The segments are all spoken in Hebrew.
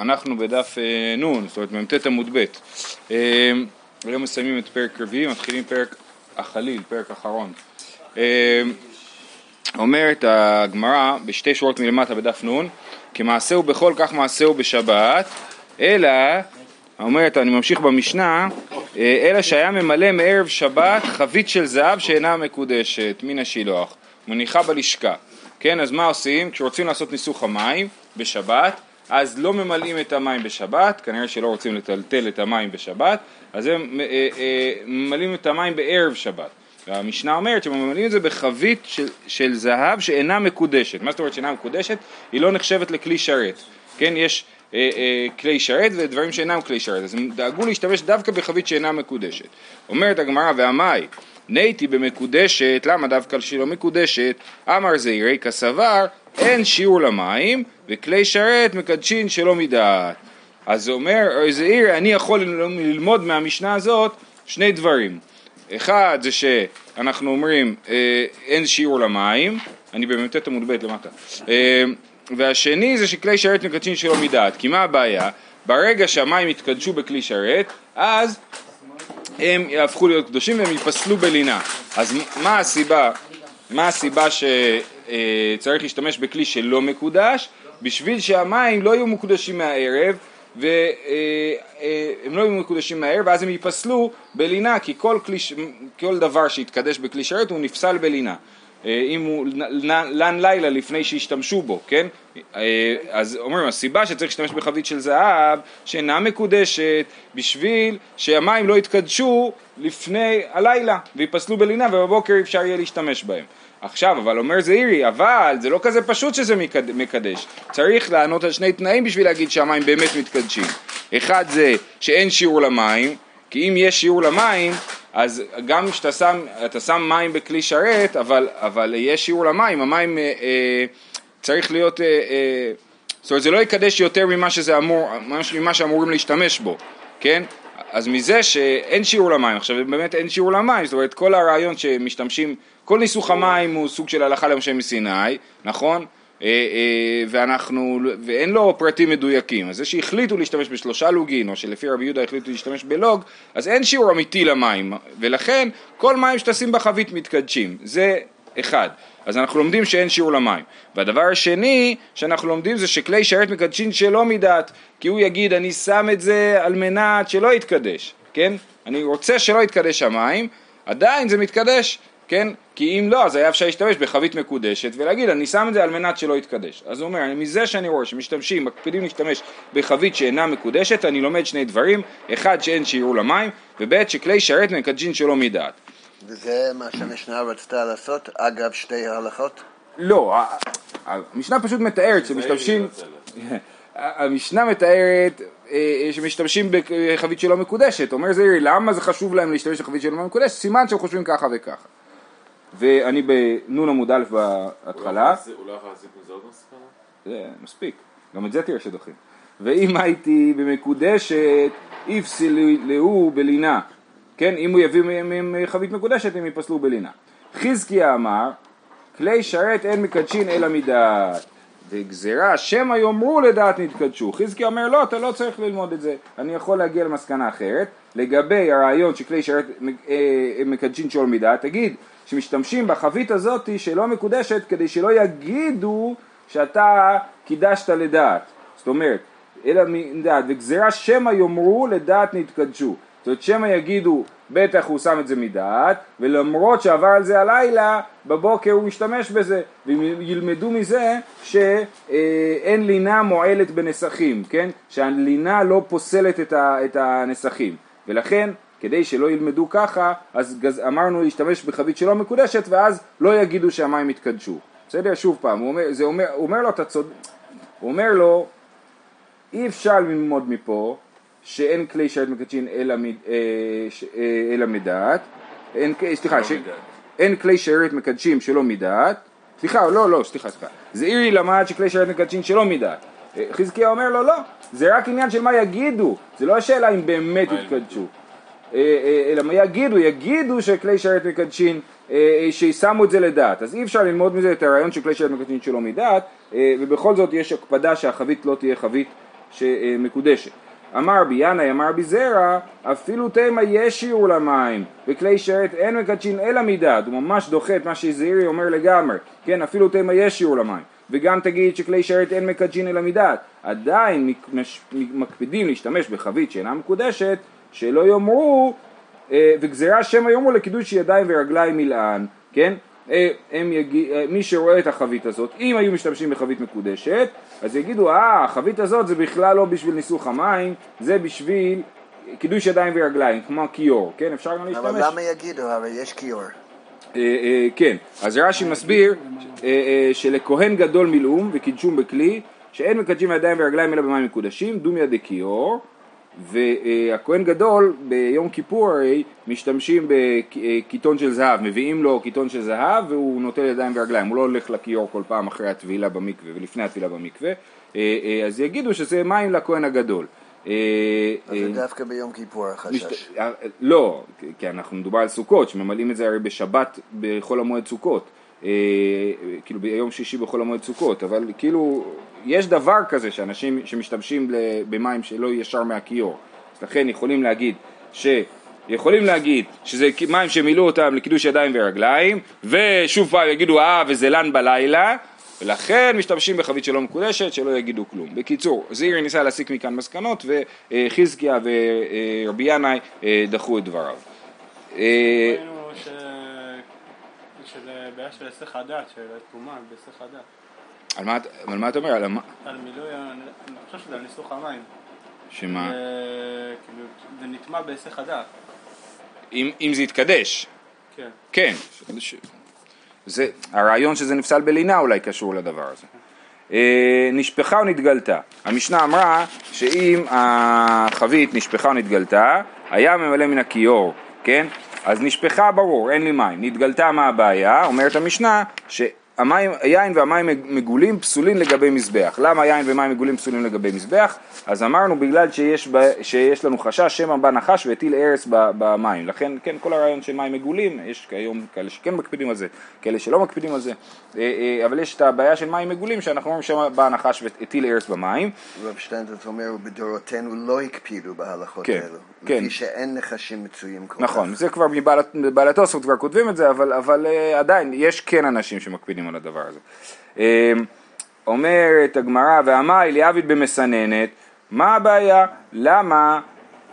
אנחנו בדף אה, נ', זאת אומרת מ"ט עמוד ב'. אה, היום מסיימים את פרק רביעי, מתחילים פרק החליל, פרק אחרון. אה, אומרת הגמרא בשתי שורות מלמטה בדף נ', כמעשהו בכל כך מעשהו בשבת, אלא, אומרת, אני ממשיך במשנה, אלא שהיה ממלא מערב שבת חבית של זהב שאינה מקודשת מן השילוח, מניחה בלשכה. כן, אז מה עושים? כשרוצים לעשות ניסוך המים בשבת, אז לא ממלאים את המים בשבת, כנראה שלא רוצים לטלטל את המים בשבת, אז הם אה, אה, ממלאים את המים בערב שבת. והמשנה אומרת שממלאים את זה בחבית של, של זהב שאינה מקודשת. מה זאת אומרת שאינה מקודשת? היא לא נחשבת לכלי שרת. כן, יש אה, אה, כלי שרת ודברים שאינם כלי שרת, אז הם דאגו להשתמש דווקא בחבית שאינה מקודשת. אומרת הגמרא, והמאי נייתי במקודשת, למה דווקא שלא מקודשת? אמר זעירי כסבר, אין שיעור למים, וכלי שרת מקדשין שלא מדעת. אז אומר זעיר, אני יכול ללמוד מהמשנה הזאת שני דברים. אחד זה שאנחנו אומרים אה, אין שיעור למים, אני במ"ט עמוד ב' למטה, אה, והשני זה שכלי שרת מקדשין שלא מדעת, כי מה הבעיה? ברגע שהמים יתקדשו בכלי שרת, אז הם יהפכו להיות קדושים והם ייפסלו בלינה. אז מה הסיבה, מה הסיבה שצריך להשתמש בכלי שלא מקודש? בשביל שהמים לא יהיו מקודשים מהערב והם לא יהיו מקודשים מהערב ואז הם ייפסלו בלינה כי כל, כלי, כל דבר שהתקדש בכלי שרת הוא נפסל בלינה אה, אם הוא לן לילה לפני שהשתמשו בו, כן? אה, אז אומרים, הסיבה שצריך להשתמש בחבית של זהב שאינה מקודשת בשביל שהמים לא יתקדשו לפני הלילה ויפסלו בלינה ובבוקר אפשר יהיה להשתמש בהם. עכשיו, אבל אומר זעירי, אבל זה לא כזה פשוט שזה מקדש. צריך לענות על שני תנאים בשביל להגיד שהמים באמת מתקדשים. אחד זה שאין שיעור למים, כי אם יש שיעור למים, אז גם כשאתה שם, שם מים בכלי שרת, אבל, אבל יש שיעור למים, המים אה, אה, צריך להיות, אה, אה, זאת אומרת זה לא יקדש יותר ממה שזה אמור, ממה שאמורים להשתמש בו, כן? אז מזה שאין שיעור למים, עכשיו באמת אין שיעור למים, זאת אומרת כל הרעיון שמשתמשים, כל ניסוך המים הוא סוג של הלכה למשה מסיני, נכון? אה, אה, ואנחנו, ואין לו פרטים מדויקים, אז זה שהחליטו להשתמש בשלושה לוגין, או שלפי רבי יהודה החליטו להשתמש בלוג, אז אין שיעור אמיתי למים, ולכן כל מים שתשים בחבית מתקדשים, זה אחד. אז אנחנו לומדים שאין שיעור למים. והדבר השני שאנחנו לומדים זה שכלי שרת מקדשים שלא מדעת, כי הוא יגיד אני שם את זה על מנת שלא יתקדש, כן? אני רוצה שלא יתקדש המים, עדיין זה מתקדש, כן? כי אם לא, אז היה אפשר להשתמש בחבית מקודשת ולהגיד, אני שם את זה על מנת שלא יתקדש. אז הוא אומר, מזה שאני רואה שמשתמשים, מקפידים להשתמש בחבית שאינה מקודשת, אני לומד שני דברים, אחד שאין שיעור למים, וב' שכלי שרת מקדשין שלא מדעת. וזה מה שהמשנה רצתה לעשות, אגב שתי ההלכות? לא, המשנה פשוט מתארת שמשתמשים, המשנה מתארת אה, שמשתמשים בחבית שלא מקודשת, אומר זה למה זה חשוב להם להשתמש בחבית שלא מקודשת, סימן שהם חושבים ככה וככה. ואני בנון עמוד א' בהתחלה. הוא לא יכול להסיק מזה עוד מסקנה? זה מספיק, גם את זה תראה שדוחים. ואם הייתי במקודשת, יפסלו בלינה. כן, אם הוא יביא מהם חבית מקודשת, הם יפסלו בלינה. חזקיה אמר, כלי שרת אין מקדשין אלא מדעת. וגזירה, שמא יאמרו לדעת נתקדשו. חזקיה אומר, לא, אתה לא צריך ללמוד את זה. אני יכול להגיע למסקנה אחרת. לגבי הרעיון שכלי שרת אה, מקדשין שול מדעת, תגיד, שמשתמשים בחבית הזאת שלא מקודשת כדי שלא יגידו שאתה קידשת לדעת. זאת אומרת, אלא מדעת, וגזירה שמא יאמרו לדעת נתקדשו. זאת אומרת שמא יגידו בטח הוא שם את זה מדעת ולמרות שעבר על זה הלילה בבוקר הוא משתמש בזה וילמדו מזה שאין לינה מועלת בנסחים, כן? שהלינה לא פוסלת את הנסחים ולכן כדי שלא ילמדו ככה, אז גז, אמרנו להשתמש בחבית שלא מקודשת, ואז לא יגידו שהמים יתקדשו. בסדר? שוב פעם, הוא אומר, זה אומר, הוא אומר לו, אתה צוד... הוא אומר לו, אי אפשר ללמוד מפה שאין כלי שרת מקדשין אלא, אה, אה, אלא מדעת, אין, סליחה, ש... אין כלי שרת מקדשים שלא מדעת, סליחה, לא, לא, סליחה, סליחה, זעירי למד שכלי שרת מקדשים שלא מדעת. אה, חזקיה אומר לו, לא, זה רק עניין של מה יגידו, זה לא השאלה אם באמת יתקדשו. אלא מה יגידו, יגידו שכלי שרת מקדשין, שישמו את זה לדעת. אז אי אפשר ללמוד מזה את הרעיון של כלי שרת מקדשין שלא מדעת, ובכל זאת יש הקפדה שהחבית לא תהיה חבית שמקודשת. אמר רבי ינאי, אמר רבי זרע, אפילו תימא ישירו למים, וכלי שרת אין מקדשין אלא מדעת, הוא ממש דוחה את מה שזעירי אומר לגמרי, כן, אפילו תימא ישירו למים, וגם תגיד שכלי שרת אין מקדשין אלא מדעת, עדיין מקפידים להשתמש בחבית שאינה מקודשת, שלא יאמרו, אה, וגזירה שמא יאמרו לקידוש ידיים ורגליים מלען, כן? אה, הם יגיד, אה, מי שרואה את החבית הזאת, אם היו משתמשים בחבית מקודשת, אז יגידו, אה, החבית הזאת זה בכלל לא בשביל ניסוך המים, זה בשביל קידוש ידיים ורגליים, כמו הכיור, כן? אפשר גם להשתמש. אבל למה יגידו? הרי יש כיור. כן, אז רש"י מסביר שלכהן גדול מילאום וקידשום בכלי, שאין מקדשים ידיים ורגליים אלא במים מקודשים, דומיה דכיור. והכהן גדול ביום כיפור הרי משתמשים בקיטון של זהב, מביאים לו קיטון של זהב והוא נוטל ידיים ורגליים, הוא לא הולך לכיור כל פעם אחרי הטבילה במקווה ולפני הטבילה במקווה, אה, אה, אז יגידו שזה מים לכהן הגדול. אה, אז זה דווקא ביום כיפור החשש. לא, כי אנחנו מדובר על סוכות, שממלאים את זה הרי בשבת בחול המועד סוכות. כאילו ביום שישי בחול המועד סוכות, אבל כאילו יש דבר כזה שאנשים שמשתמשים במים שלא ישר מהכיור, אז לכן יכולים להגיד ש... יכולים להגיד שזה מים שמילאו אותם לקידוש ידיים ורגליים ושוב פעם יגידו אה וזה לן בלילה ולכן משתמשים בחבית שלא מקודשת שלא יגידו כלום. בקיצור, זעירי ניסה להסיק מכאן מסקנות וחזקיה ורבי ינאי אה, דחו את דבריו. ראינו שזה בעיה של היסח הדעת, של התרומה בהיסח הדעת. על מה, על מה אתה אומר? על, על מילוי, אני חושב שזה על ניסוך המים. שמה? זה, כאילו, זה נטמע בהיסח הדעת. אם, אם זה יתקדש. כן. כן. ש... זה, הרעיון שזה נפסל בלינה אולי קשור לדבר הזה. אה, נשפכה או נתגלתה. המשנה אמרה שאם החבית נשפכה או נתגלתה, היה ממלא מן הכיור, כן? אז נשפכה ברור, אין לי מים. נתגלתה מה הבעיה? אומרת המשנה ש... המים, היין והמים מגולים פסולים לגבי מזבח. למה יין ומים מגולים פסולים לגבי מזבח? אז אמרנו בגלל שיש, ב, שיש לנו חשש שמא בא נחש והטיל ארס במים. לכן, כן, כל הרעיון של מים מגולים, יש כיום כאלה שכן מקפידים על זה, כאלה שלא מקפידים על זה, אה, אה, אבל יש את הבעיה של מים מגולים שאנחנו אומרים שמא בא נחש והטיל ארס במים. רב שטיינזרץ אומר, בדורותינו לא הקפידו בהלכות כן, האלו. כן. לפי שאין נחשים מצויים כל נכון, כך. זה כבר מבעל התוספות כבר כותבים את זה, אבל, אבל uh, עדיין יש כן אנשים שמקפידים על הדבר הזה. Uh, אומרת הגמרא, ואמר אליאביד במסננת, מה הבעיה? למה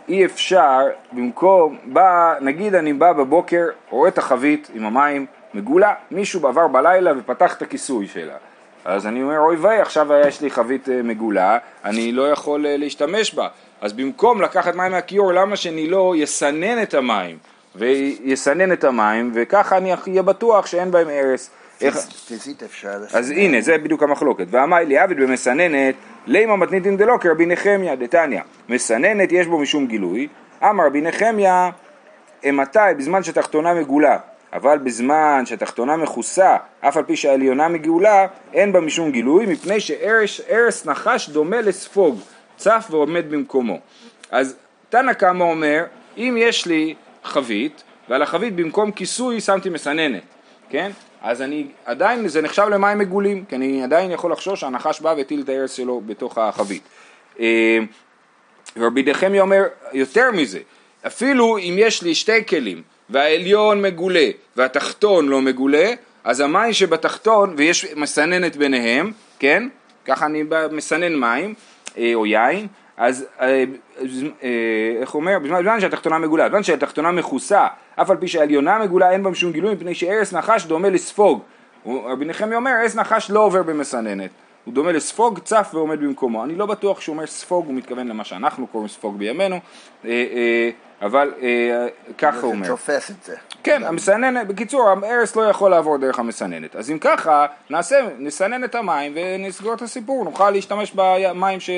אי אפשר במקום, בא, נגיד אני בא בבוקר, רואה את החבית עם המים מגולה, מישהו עבר בלילה ופתח את הכיסוי שלה. אז אני אומר, אוי ויי, עכשיו יש לי חבית אה, מגולה, אני לא יכול להשתמש בה. אז במקום לקחת מים מהכיור, למה שאני לא יסנן את המים? ויסנן את המים, וככה אני אהיה בטוח שאין בהם הרס. פיזית אפשר. אז הנה, זה בדיוק המחלוקת. ואמר לי עביד במסננת, לימה מתניתין דלא כרבי נחמיה דתניא. מסננת יש בו משום גילוי. אמר רבי נחמיה, מתי? בזמן שתחתונה מגולה. אבל בזמן שהתחתונה מכוסה, אף על פי שהעליונה מגאולה, אין בה משום גילוי, מפני שארס נחש דומה לספוג. צף ועומד במקומו. אז תנא קמא אומר, אם יש לי חבית, ועל החבית במקום כיסוי שמתי מסננת, כן? אז אני עדיין, זה נחשב למים מגולים, כי אני עדיין יכול לחשוש שהנחש בא והטיל את הארץ שלו בתוך החבית. אה, ורבי דחמיה אומר יותר מזה, אפילו אם יש לי שתי כלים והעליון מגולה והתחתון לא מגולה, אז המים שבתחתון, ויש מסננת ביניהם, כן? ככה אני מסנן מים, אה, או יין, אז אה, אה, איך אומר? בזמן שהתחתונה מגולה, בזמן שהתחתונה מכוסה, אף על פי שהעליונה מגולה אין בה משום גילוי מפני שארס נחש דומה לספוג. רבי נחמיה אומר, ארס נחש לא עובר במסננת. הוא דומה לספוג, צף ועומד במקומו. אני לא בטוח שהוא אומר ספוג, הוא מתכוון למה שאנחנו קוראים ספוג בימינו, אבל ככה הוא אומר. זה תופס את זה. כן, המסננת, בקיצור, הארס לא יכול לעבור דרך המסננת. אז אם ככה, נעשה, נסנן את המים ונסגור את הסיפור, נוכל להשתמש במים ש...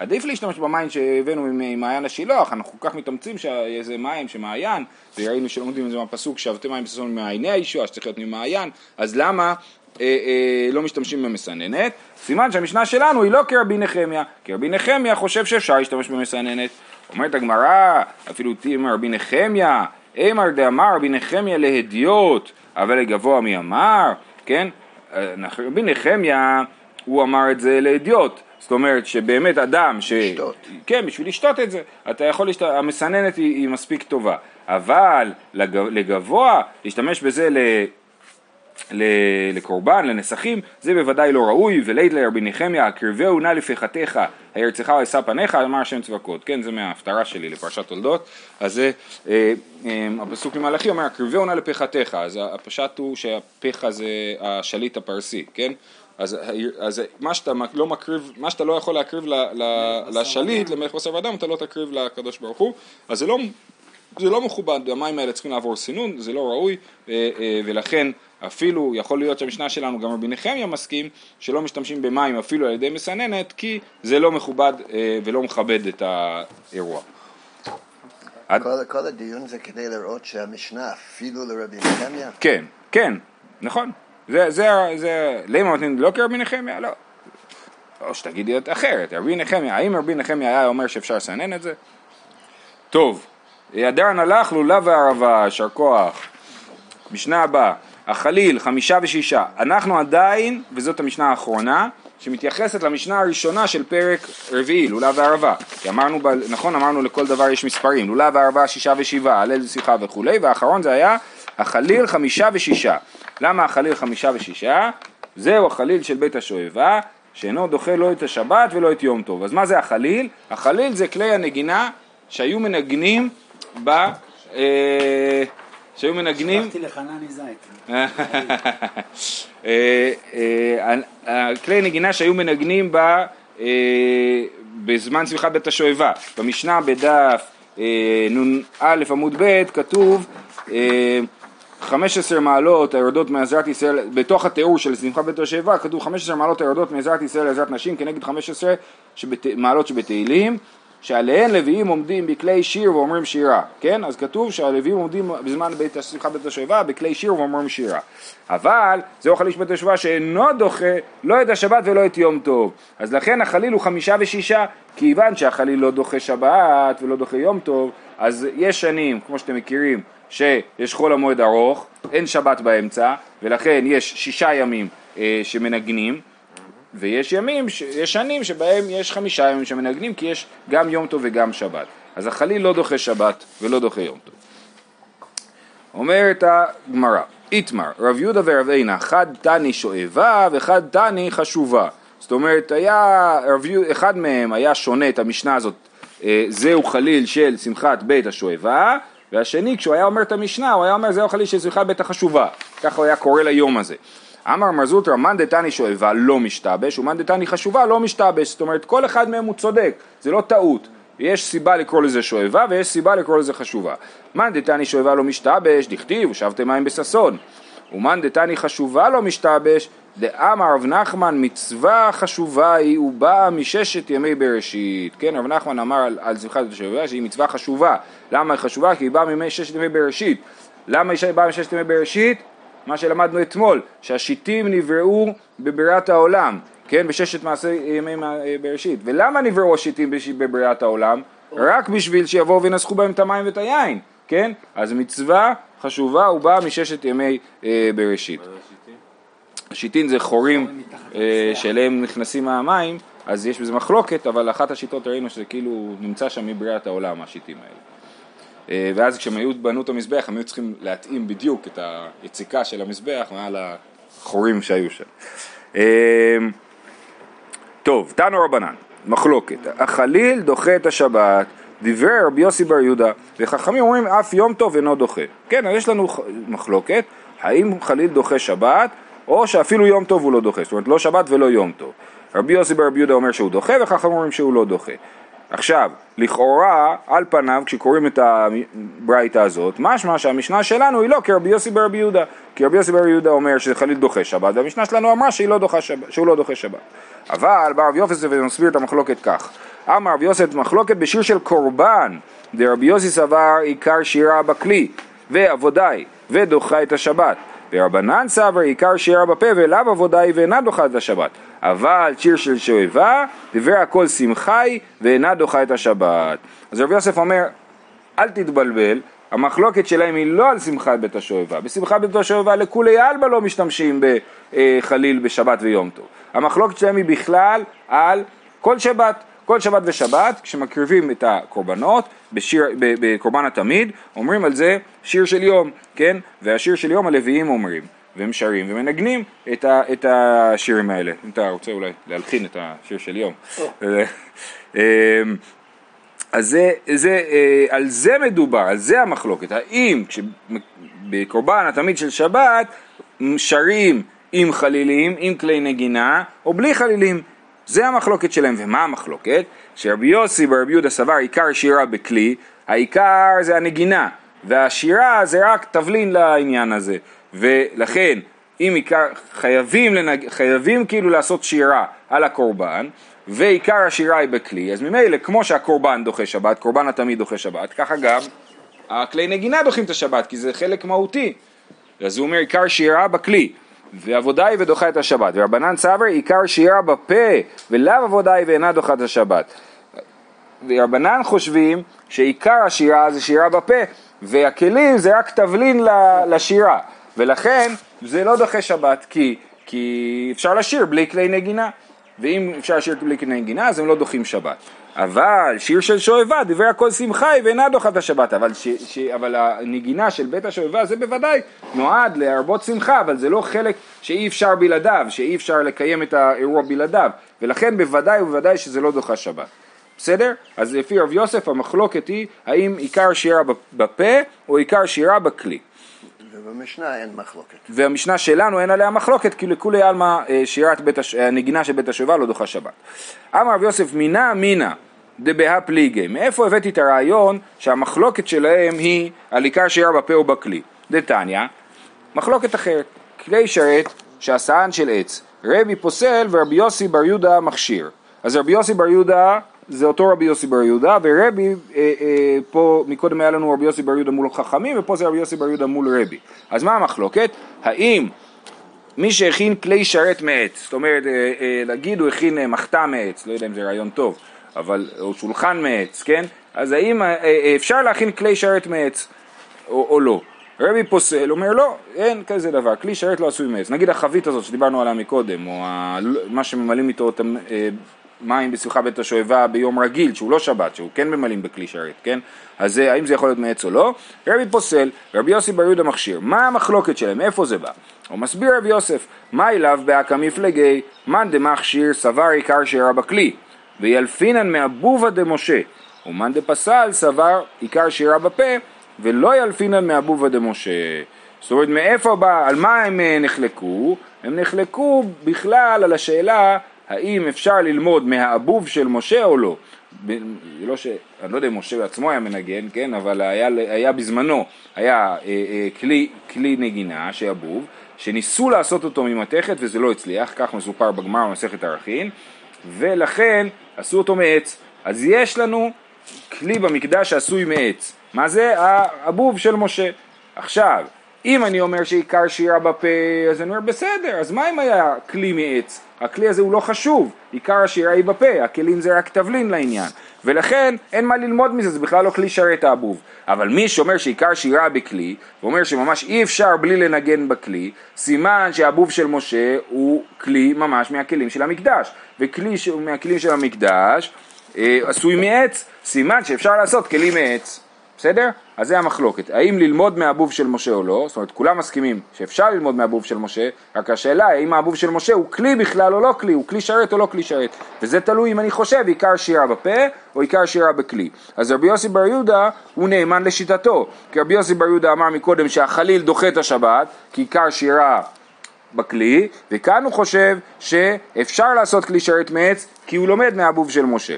עדיף להשתמש במים שהבאנו ממעיין השילוח, אנחנו כל כך מתאמצים שזה מים שמעיין, וראינו שלומדים את זה מהפסוק, שבתי מים בסופו ממעייני הישועה, שצריך להיות ממעיין, אז למה אה, אה, לא משתמשים במסננת? סימן שהמשנה שלנו היא לא כרבי נחמיה, כי רבי נחמיה חושב שאפשר להשתמש במסננת. אומרת הגמרא, אפילו תימא רבי נחמיה, אמר דאמר רבי נחמיה להדיוט, אבל לגבוה מי אמר, כן? רבי נחמיה, הוא אמר את זה להדיוט, זאת אומרת שבאמת אדם ש... לשתות. כן, בשביל לשתות את זה. אתה יכול לשתות, המסננת היא, היא מספיק טובה. אבל לג... לגבוה, להשתמש בזה לקורבן, לנסכים, זה בוודאי לא ראוי, ולית לרבי נחמיה, הקרבהו נא לפחתיך, הירצך ואשא פניך, אמר השם צבקות, כן, זה מההפטרה שלי לפרשת תולדות, אז זה, אה, אה, הפסוק למלאכי אומר, הקרבהו נא לפחתיך, אז הפשט הוא שהפחה זה השליט הפרסי, כן? אז, אז מה שאתה לא מקריב, מה שאתה לא יכול להקריב ל, ל, לשליט, למלך בשר ודם, אתה לא תקריב לקדוש ברוך הוא, אז זה לא, זה לא מכובד, המים האלה צריכים לעבור סינון, זה לא ראוי, אה, אה, ולכן אפילו יכול להיות שהמשנה שלנו, גם רבי נחמיה מסכים, שלא משתמשים במים אפילו על ידי מסננת, כי זה לא מכובד אה, ולא מכבד את האירוע. עד- כל, כל הדיון זה כדי לראות שהמשנה אפילו לרבי נחמיה, כן, כן, נכון. זה, זה, זה, למה נותנים לא כרבי נחמיה? לא. או שתגידי את אחרת, רבי נחמיה, האם רבי נחמיה היה אומר שאפשר לסנן את זה? טוב, הדרן הלך לולב וערבה, יישר כוח. משנה הבאה, החליל, חמישה ושישה. אנחנו עדיין, וזאת המשנה האחרונה, שמתייחסת למשנה הראשונה של פרק רביעי, לולב וערבה. כי אמרנו, ב- נכון, אמרנו לכל דבר יש מספרים, לולב וערבה, שישה ושבעה, הלל שיחה וכולי, והאחרון זה היה החליל, חמישה ושישה. למה החליל חמישה ושישה? זהו החליל של בית השואבה, שאינו דוחה לא את השבת ולא את יום טוב. אז מה זה החליל? החליל זה כלי הנגינה שהיו מנגנים ב... אה, שהיו מנגנים שלחתי לחנני זית. אה, אה, כלי נגינה שהיו מנגנים בה בזמן צמיחת בית השואבה. במשנה בדף נ"א עמוד ב' כתוב אה, 15 מעלות היורדות מעזרת ישראל, בתוך התיאור של שמחת בית השואבה כתוב 15 מעלות היורדות מעזרת ישראל לעזרת נשים כנגד 15 שבת, מעלות שבתהילים שעליהן לוויים עומדים בכלי שיר ואומרים שירה, כן? אז כתוב שהלוויים עומדים בזמן בית, שמחת בית השואבה בכלי שיר ואומרים שירה. אבל זהו חליל של בית השואבה שאינו דוחה לא את השבת ולא את יום טוב. אז לכן החליל הוא חמישה ושישה, כיוון שהחליל לא דוחה שבת ולא דוחה יום טוב, אז יש שנים, כמו שאתם מכירים, שיש חול המועד ארוך, אין שבת באמצע, ולכן יש שישה ימים אה, שמנגנים, ויש ימים, יש שנים שבהם יש חמישה ימים שמנגנים כי יש גם יום טוב וגם שבת. אז החליל לא דוחה שבת ולא דוחה יום טוב. אומרת הגמרא, איתמר, רב יהודה ורב עינה, חד תני שואבה וחד תני חשובה. זאת אומרת, היה, רב אחד מהם היה שונה את המשנה הזאת, אה, זהו חליל של שמחת בית השואבה, והשני כשהוא היה אומר את המשנה, הוא היה אומר זהו חליל של שמחת בית החשובה. ככה הוא היה קורא ליום הזה. אמר מר זוטרא, מאן דתני שואבה לא משתבש, ומאן דתני חשובה לא משתבש. זאת אומרת, כל אחד מהם הוא צודק, זה לא טעות. יש סיבה לקרוא לזה שואבה ויש סיבה לקרוא לזה חשובה. מאן דתני שואבה לא משתבש, דכתיב, ושבתם מים בששון. ומאן דתני חשובה לא משתבש, דאמר רב נחמן מצווה חשובה היא ובאה מששת ימי בראשית. כן, רב נחמן אמר על, על שמחת השואבה שהיא מצווה חשובה. למה היא חשובה? כי היא באה מששת ימי בראשית. למה היא באה מששת ימי בראשית? מה שלמדנו אתמול, שהשיטים נבראו בבריאת העולם, כן, בששת מעשי ימי בראשית. ולמה נבראו השיטים בבריאת העולם? רק בשביל שיבואו וינסחו בהם את המים ואת היין, כן? אז מצווה חשובה ובאה מששת ימי אה, בראשית. השיטין זה חורים אה, שאליהם נכנסים המים, אז יש בזה מחלוקת, אבל אחת השיטות ראינו שזה כאילו נמצא שם מבריאת העולם, השיטים האלה. אה, ואז כשהם היו בנו את המזבח, הם היו צריכים להתאים בדיוק את היציקה של המזבח מעל החורים שהיו שם. אה, טוב, תנו רבנן, מחלוקת, החליל דוחה את השבת, דברי רבי יוסי בר יהודה, וחכמים אומרים אף יום טוב אינו דוחה. כן, אז יש לנו מחלוקת, האם חליל דוחה שבת, או שאפילו יום טוב הוא לא דוחה, זאת אומרת לא שבת ולא יום טוב. רבי יוסי בר יהודה אומר שהוא דוחה, וחכמים אומרים שהוא לא דוחה. עכשיו, לכאורה, על פניו, כשקוראים את הברייתא הזאת, משמע שהמשנה שלנו היא לא כרבי יוסי ברבי יהודה. כי רבי יוסי ברבי יהודה אומר שחליל דוחה שבת, והמשנה שלנו אמרה שהיא לא דוחה שבת, שהוא לא דוחה שבת. אבל בא רבי יוסף ומסביר את המחלוקת כך. אמר רבי יוסף מחלוקת בשיר של קורבן, דרבי יוסי סבר עיקר שירה בכלי, ועבודאי, ודוחה את השבת. ורבנן סבר עיקר שירה בפה ולאו עבודאי ואינה דוחה את השבת. אבל שיר של שואבה, דבר הכל שמחה היא ואינה דוחה את השבת. אז רבי יוסף אומר, אל תתבלבל, המחלוקת שלהם היא לא על שמחת בית השואבה. בשמחת בית השואבה לכולי עלמא לא משתמשים בחליל בשבת ויום טוב. המחלוקת שלהם היא בכלל על כל שבת, כל שבת ושבת, כשמקריבים את הקורבנות, בשיר, בקורבן התמיד, אומרים על זה שיר של יום, כן? והשיר של יום הלוויים אומרים. והם שרים ומנגנים את, ה, את השירים האלה. אם אתה רוצה אולי להלחין את השיר של יום. אמ, אז זה, זה, אה, על זה מדובר, על זה המחלוקת. האם בקורבן התמיד של שבת שרים עם חלילים, עם כלי נגינה, או בלי חלילים? זה המחלוקת שלהם. ומה המחלוקת? שרבי יוסי ברבי יהודה סבר עיקר שירה בכלי, העיקר זה הנגינה, והשירה זה רק תבלין לעניין הזה. ולכן אם עיקר, חייבים, לנג, חייבים כאילו לעשות שירה על הקורבן ועיקר השירה היא בכלי, אז ממילא כמו שהקורבן דוחה שבת, קורבן התמיד דוחה שבת, ככה גם הכלי נגינה דוחים את השבת כי זה חלק מהותי. אז הוא אומר עיקר שירה בכלי ועבודה היא ודוחה את השבת ורבנן סבר עיקר שירה בפה ולאו עבודה היא ואינה דוחה את השבת. ורבנן חושבים שעיקר השירה זה שירה בפה והכלים זה רק תבלין לשירה ולכן זה לא דוחה שבת, כי, כי אפשר לשיר בלי כלי נגינה, ואם אפשר לשיר בלי כלי נגינה אז הם לא דוחים שבת. אבל שיר של שואבה, דברי הכל שמחה היא ואינה דוחה את השבת, אבל, ש, ש, אבל הנגינה של בית השואבה זה בוודאי נועד להרבות שמחה, אבל זה לא חלק שאי אפשר בלעדיו, שאי אפשר לקיים את האירוע בלעדיו, ולכן בוודאי ובוודאי שזה לא דוחה שבת. בסדר? אז לפי רב יוסף המחלוקת היא האם עיקר שירה בפה או עיקר שירה בכלי. ובמשנה אין מחלוקת. והמשנה שלנו אין עליה מחלוקת, כי לכולי עלמא אה, שירת בית הש... הנגינה של בית השואבה לא דוחה שבת. אמר רב יוסף מינה מינה דבהה פליגי, מאיפה הבאתי את הרעיון שהמחלוקת שלהם היא על עיקר שירה בפה או בכלי? דתניא, מחלוקת אחרת, כלי שרת שהסען של עץ, רבי פוסל ורבי יוסי בר יהודה מכשיר. אז רבי יוסי בר יהודה זה אותו רבי יוסי בר יהודה, ורבי, אה, אה, פה מקודם היה לנו רבי יוסי בר יהודה מול חכמים, ופה זה רבי יוסי בר יהודה מול רבי. אז מה המחלוקת? האם מי שהכין כלי שרת מעץ, זאת אומרת, אה, אה, להגיד הוא הכין אה, מחתה מעץ, לא יודע אם זה רעיון טוב, אבל, או שולחן מעץ, כן? אז האם אה, אה, אפשר להכין כלי שרת מעץ או, או לא? רבי פוסל אומר לא, אין כזה דבר, כלי שרת לא עשוי מעץ. נגיד החבית הזאת שדיברנו עליה מקודם, או. מה שממלאים איתו אה, מים בשמחה בית השואבה ביום רגיל, שהוא לא שבת, שהוא כן ממלאים בכלי שרת, כן? אז זה, האם זה יכול להיות מעץ או לא? רבי פוסל, רבי יוסי בר יהודה מכשיר. מה המחלוקת שלהם? איפה זה בא? הוא מסביר רבי יוסף, מה אליו באקא מפלגי, מאן דמכשיר סבר עיקר שירה בכלי, וילפינן מאבובה דמשה, ומאן דפסל סבר עיקר שירה בפה, ולא ילפינן מאבובה דמשה. זאת אומרת, מאיפה בא, על מה הם אה, נחלקו? הם נחלקו בכלל על השאלה האם אפשר ללמוד מהאבוב של משה או לא. ב, לא ש... אני לא יודע אם משה בעצמו היה מנגן, כן, אבל היה, היה בזמנו, היה אה, אה, כלי, כלי נגינה שאבוב, שניסו לעשות אותו ממתכת וזה לא הצליח, כך מסופר בגמר במסכת ערכין, ולכן עשו אותו מעץ. אז יש לנו כלי במקדש שעשוי מעץ. מה זה? האבוב של משה. עכשיו, אם אני אומר שעיקר שירה בפה, אז אני אומר בסדר, אז מה אם היה כלי מעץ? הכלי הזה הוא לא חשוב, עיקר השירה היא בפה, הכלים זה רק תבלין לעניין, ולכן אין מה ללמוד מזה, זה בכלל לא כלי שרת האבוב. אבל מי שאומר שעיקר שירה בכלי, ואומר שממש אי אפשר בלי לנגן בכלי, סימן שהאבוב של משה הוא כלי ממש מהכלים של המקדש, וכלי מהכלים של המקדש אה, עשוי מעץ, סימן שאפשר לעשות כלים מעץ. בסדר? אז זה המחלוקת, האם ללמוד מהבוב של משה או לא, זאת אומרת כולם מסכימים שאפשר ללמוד מהבוב של משה, רק השאלה האם הבוב של משה הוא כלי בכלל או לא כלי, הוא כלי שרת או לא כלי שרת, וזה תלוי אם אני חושב עיקר שירה בפה או עיקר שירה בכלי. אז רבי יוסי בר יהודה הוא נאמן לשיטתו, כי רבי יוסי בר יהודה אמר מקודם שהחליל דוחה את השבת, כי עיקר שירה בכלי, וכאן הוא חושב שאפשר לעשות כלי שרת מעץ כי הוא לומד מהבוב של משה.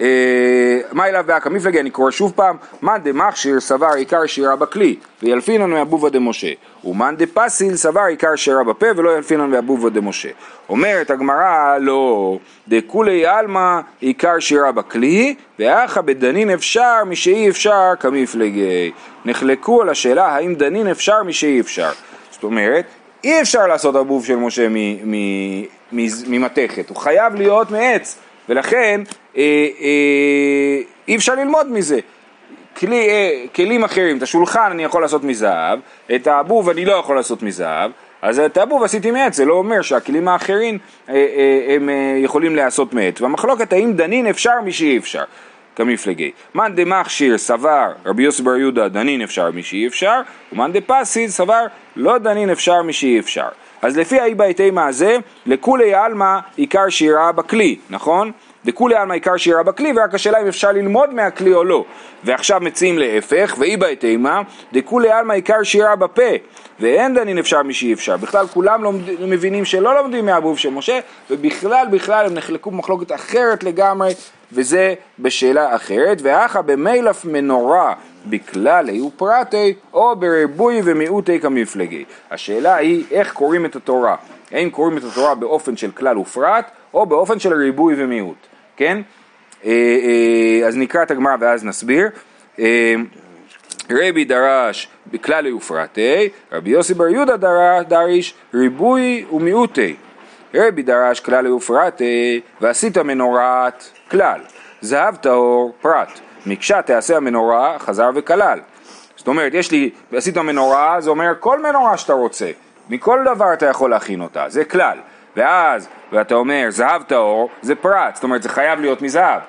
אה, מה אליו באקא מפלגי, אני קורא שוב פעם, מאן דמכשיר סבר עיקר שירה בכלי, וילפינן מאבובה דמשה, ומאן דפסיל סבר עיקר שירה בפה, ולא ילפינן מאבובה דמשה. אומרת הגמרא, לא, דכולי עלמא עיקר שירה בכלי, ואחא בדנין אפשר משאי אפשר כמפלגי. נחלקו על השאלה האם דנין אפשר משאי אפשר. זאת אומרת, אי אפשר לעשות אבוב של משה ממתכת, הוא חייב להיות מעץ. ולכן אי אפשר ללמוד מזה. כלי, אה, כלים אחרים, את השולחן אני יכול לעשות מזהב, את האבוב אני לא יכול לעשות מזהב, אז תאבוב עשיתי מעץ, זה לא אומר שהכלים האחרים אה, אה, הם אה, יכולים להיעשות מעץ. והמחלוקת האם דנין אפשר משאי אפשר. כמפלגי. מאן דמכשיר סבר, רבי יוסי בר יהודה דנין אפשר משאי אפשר, ומאן דפסיד סבר לא דנין אפשר משאי אפשר. אז לפי האי בהתאמה הזה, לכולי עלמא עיקר שירה בכלי, נכון? דכולי עלמא עיקר שירה בכלי, ורק השאלה אם אפשר ללמוד מהכלי או לא. ועכשיו מציעים להפך, ואי בהתאמה, דכולי עלמא עיקר שירה בפה, ואין דנין אפשר משאי אפשר. בכלל כולם לומד, מבינים שלא לומדים מהבוב של משה, ובכלל בכלל הם נחלקו במחלוקת אחרת לגמרי, וזה בשאלה אחרת. ואחא במילף מנורה בכללי ופרטי, או בריבוי ומיעוטי כמפלגי. השאלה היא איך קוראים את התורה. האם קוראים את התורה באופן של כלל ופרט, או באופן של ריבוי ומיעוט, כן? אה, אה, אז נקרא את הגמרא ואז נסביר. אה, רבי דרש בכללי ופרטי, רבי יוסי בר יהודה דריש ריבוי ומיעוטי. רבי דרש כללי ופרטי, ועשית מנורת כלל, זהב טהור פרט, מקשה תעשה המנורה חזר וכלל. זאת אומרת, יש לי, עשית מנורה, זה אומר כל מנורה שאתה רוצה, מכל דבר אתה יכול להכין אותה, זה כלל. ואז, ואתה אומר זהב טהור, זה פרט, זאת אומרת זה חייב להיות מזהב.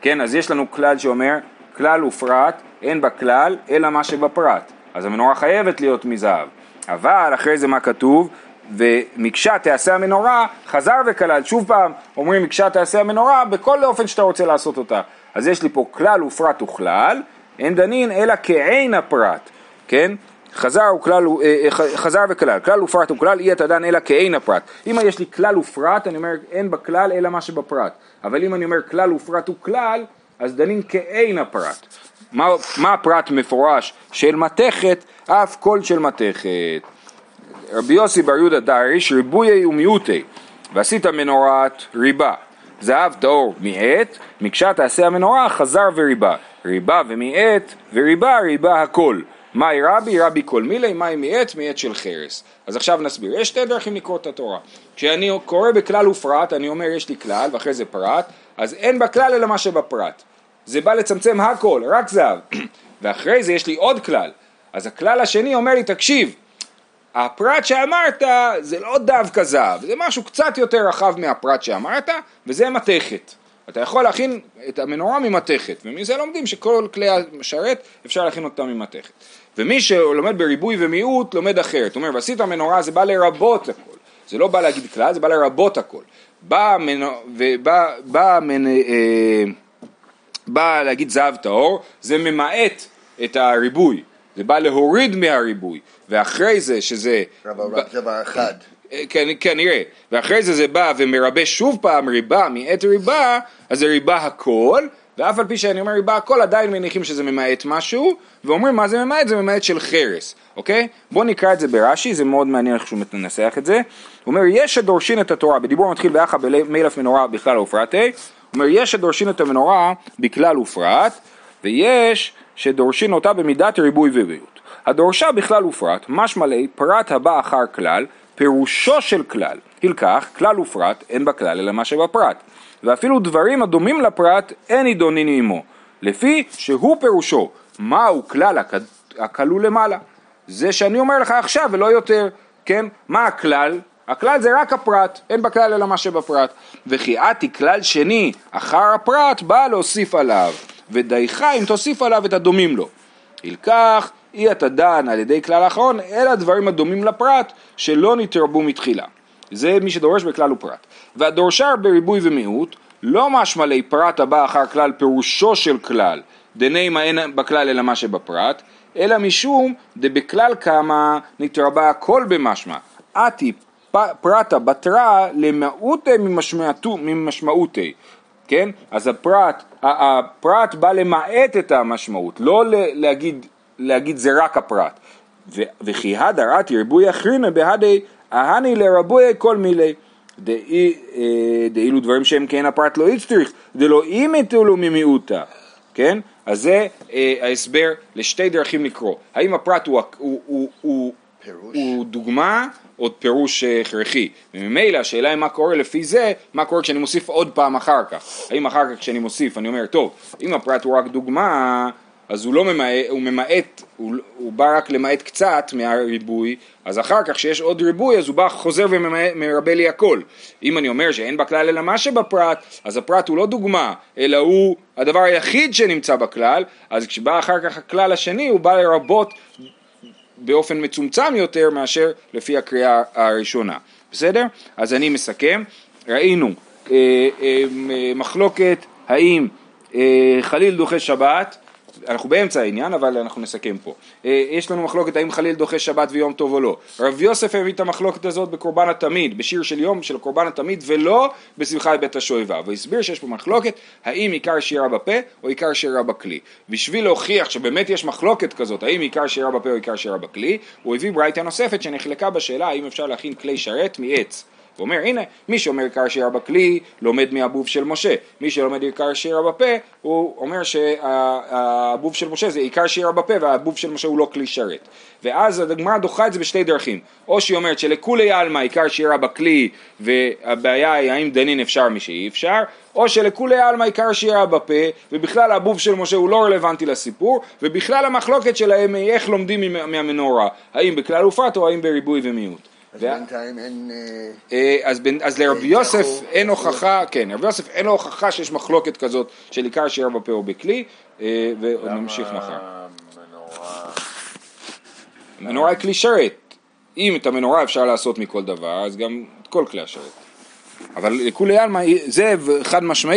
כן, אז יש לנו כלל שאומר, כלל ופרט, אין בכלל, אלא מה שבפרט. אז המנורה חייבת להיות מזהב. אבל אחרי זה מה כתוב? ומקשה תעשה המנורה, חזר וכלל, שוב פעם אומרים מקשה תעשה המנורה בכל אופן שאתה רוצה לעשות אותה. אז יש לי פה כלל ופרט וכלל, אין דנין אלא כעין הפרט, כן? חזר, וכלל, אה, אה, חזר וכלל, כלל ופרט וכלל אי התדן אלא כעין הפרט. אם יש לי כלל ופרט, אני אומר אין בכלל אלא מה שבפרט. אבל אם אני אומר כלל ופרט וכלל, אז דנים כעין הפרט. מה, מה הפרט מפורש של מתכת? אף קול של מתכת. רבי יוסי בר יהודה דריש ריבויי ומיעוטי ועשית מנורת ריבה זהב טהור מעט מקשה תעשה המנורה חזר וריבה ריבה ומעט וריבה ריבה הכל מאי רבי? רבי כל מילי, מאי מעץ? מעץ של חרס. אז עכשיו נסביר. יש שתי דרכים לקרוא את התורה. כשאני קורא בכלל ופרט, אני אומר יש לי כלל ואחרי זה פרט, אז אין בכלל אלא מה שבפרט. זה בא לצמצם הכל, רק זהב. ואחרי זה יש לי עוד כלל. אז הכלל השני אומר לי, תקשיב, הפרט שאמרת זה לא דווקא זהב, זה משהו קצת יותר רחב מהפרט שאמרת, וזה מתכת. אתה יכול להכין את המנורה ממתכת, ומזה לומדים שכל כלי השרת אפשר להכין אותם ממתכת. ומי שלומד בריבוי ומיעוט לומד אחרת, הוא אומר ועשית מנורה זה בא לרבות הכל, זה לא בא להגיד כלל, זה בא לרבות הכל. בא, מנ... ובא, בא, מנ... אה, בא להגיד זהב טהור, זה ממעט את הריבוי, זה בא להוריד מהריבוי, ואחרי זה שזה... אבל רק דבר אחד. כן, כן, ואחרי זה זה בא ומרבה שוב פעם ריבה מעת ריבה, אז זה ריבה הכל, ואף על פי שאני אומר ריבה הכל, עדיין מניחים שזה ממעט משהו, ואומרים מה זה ממעט? זה ממעט של חרס, אוקיי? בואו נקרא את זה ברש"י, זה מאוד מעניין איך שהוא מנסח את זה. הוא אומר, יש שדורשין את התורה, בדיבור מתחיל באחה במילף מנורה בכלל ופרטי, הוא אומר, יש שדורשין את המנורה בכלל ופרט, ויש שדורשין אותה במידת ריבוי וביעות. הדורשה בכלל ופרט, משמע לי פרט הבא אחר כלל, פירושו של כלל, הלקח, כלל ופרט, אין בכלל אלא מה שבפרט. ואפילו דברים הדומים לפרט, אין נידונים עמו, לפי שהוא פירושו, מהו כלל הכלול למעלה. זה שאני אומר לך עכשיו ולא יותר, כן? מה הכלל? הכלל זה רק הפרט, אין בכלל אלא מה שבפרט. וכי עתי כלל שני אחר הפרט בא להוסיף עליו, ודייך אם תוסיף עליו את הדומים לו. ילקח אי אתה דן על ידי כלל האחרון, אלא הדברים הדומים לפרט שלא נתרבו מתחילה. זה מי שדורש בכלל ופרט. והדורשר בריבוי ומיעוט, לא משמע לי פרט הבא אחר כלל פירושו של כלל, דנימה אין בכלל אלא מה שבפרט, אלא משום דבכלל כמה נתרבה הכל במשמע. עתי פרטה בתרה למעוטי ממשמעותי. כן? אז הפרט, הפרט בא למעט את המשמעות, לא להגיד להגיד זה רק הפרט. וכי הדר עתי ריבוי אחרינה בהדי אהני לרבוי כל מילי. אה, דאילו דברים שהם כן הפרט לא יצטריך, דלא אימתו לו ממיעוטה, כן? אז זה אה, ההסבר לשתי דרכים לקרוא. האם הפרט הוא, הוא, הוא, הוא, הוא דוגמה או פירוש הכרחי. וממילא השאלה היא מה קורה לפי זה, מה קורה כשאני מוסיף עוד פעם אחר כך. האם אחר כך כשאני מוסיף אני אומר, טוב, אם הפרט הוא רק דוגמה, אז הוא לא ממעט, הוא ממעט, הוא, הוא בא רק למעט קצת מהריבוי, אז אחר כך כשיש עוד ריבוי אז הוא בא חוזר ומרבה לי הכל. אם אני אומר שאין בכלל אלא מה שבפרט, אז הפרט הוא לא דוגמה, אלא הוא הדבר היחיד שנמצא בכלל, אז כשבא אחר כך הכלל השני הוא בא לרבות באופן מצומצם יותר מאשר לפי הקריאה הראשונה. בסדר? אז אני מסכם. ראינו אה, אה, מחלוקת האם אה, חליל דוחה שבת אנחנו באמצע העניין, אבל אנחנו נסכם פה. אה, יש לנו מחלוקת האם חליל דוחה שבת ויום טוב או לא. רב יוסף הביא את המחלוקת הזאת בקורבן התמיד, בשיר של יום של קורבן התמיד, ולא בשמחה בבית השואבה. והסביר שיש פה מחלוקת האם עיקר שירה בפה או עיקר שירה בכלי. בשביל להוכיח שבאמת יש מחלוקת כזאת, האם עיקר שירה בפה או עיקר שירה בכלי, הוא הביא ברייתא נוספת שנחלקה בשאלה האם אפשר להכין כלי שרת מעץ. הוא אומר הנה מי שאומר עיקר שירה בכלי לומד מהבוב של משה. מי שלומד עיקר שירה בפה הוא אומר שהבוב של משה זה עיקר שירה בפה והבוב של משה הוא לא כלי שרת. ואז הגמרא דוחה את זה בשתי דרכים. או שהיא אומרת שלכולי עלמא עיקר שירה בכלי והבעיה היא האם דנין אפשר מי שאי אפשר או שלכולי עלמא עיקר שירה בפה ובכלל הבוב של משה הוא לא רלוונטי לסיפור ובכלל המחלוקת שלהם היא איך לומדים מהמנורה. האם בכלל ופרט או האם בריבוי ומיעוט אז בינתיים אין... אה, אז, בין, אז לרבי יוסף אין הוכחה, כן, לרבי יוסף אין הוכחה שיש מחלוקת כזאת של עיקר שירה בפה או בכלי, אה, ונמשיך מחר. מנורה היא כלי שרת. אם את המנורה אפשר לעשות מכל דבר, אז גם את כל כלי השרת. אבל לכולי עלמא זה חד משמעית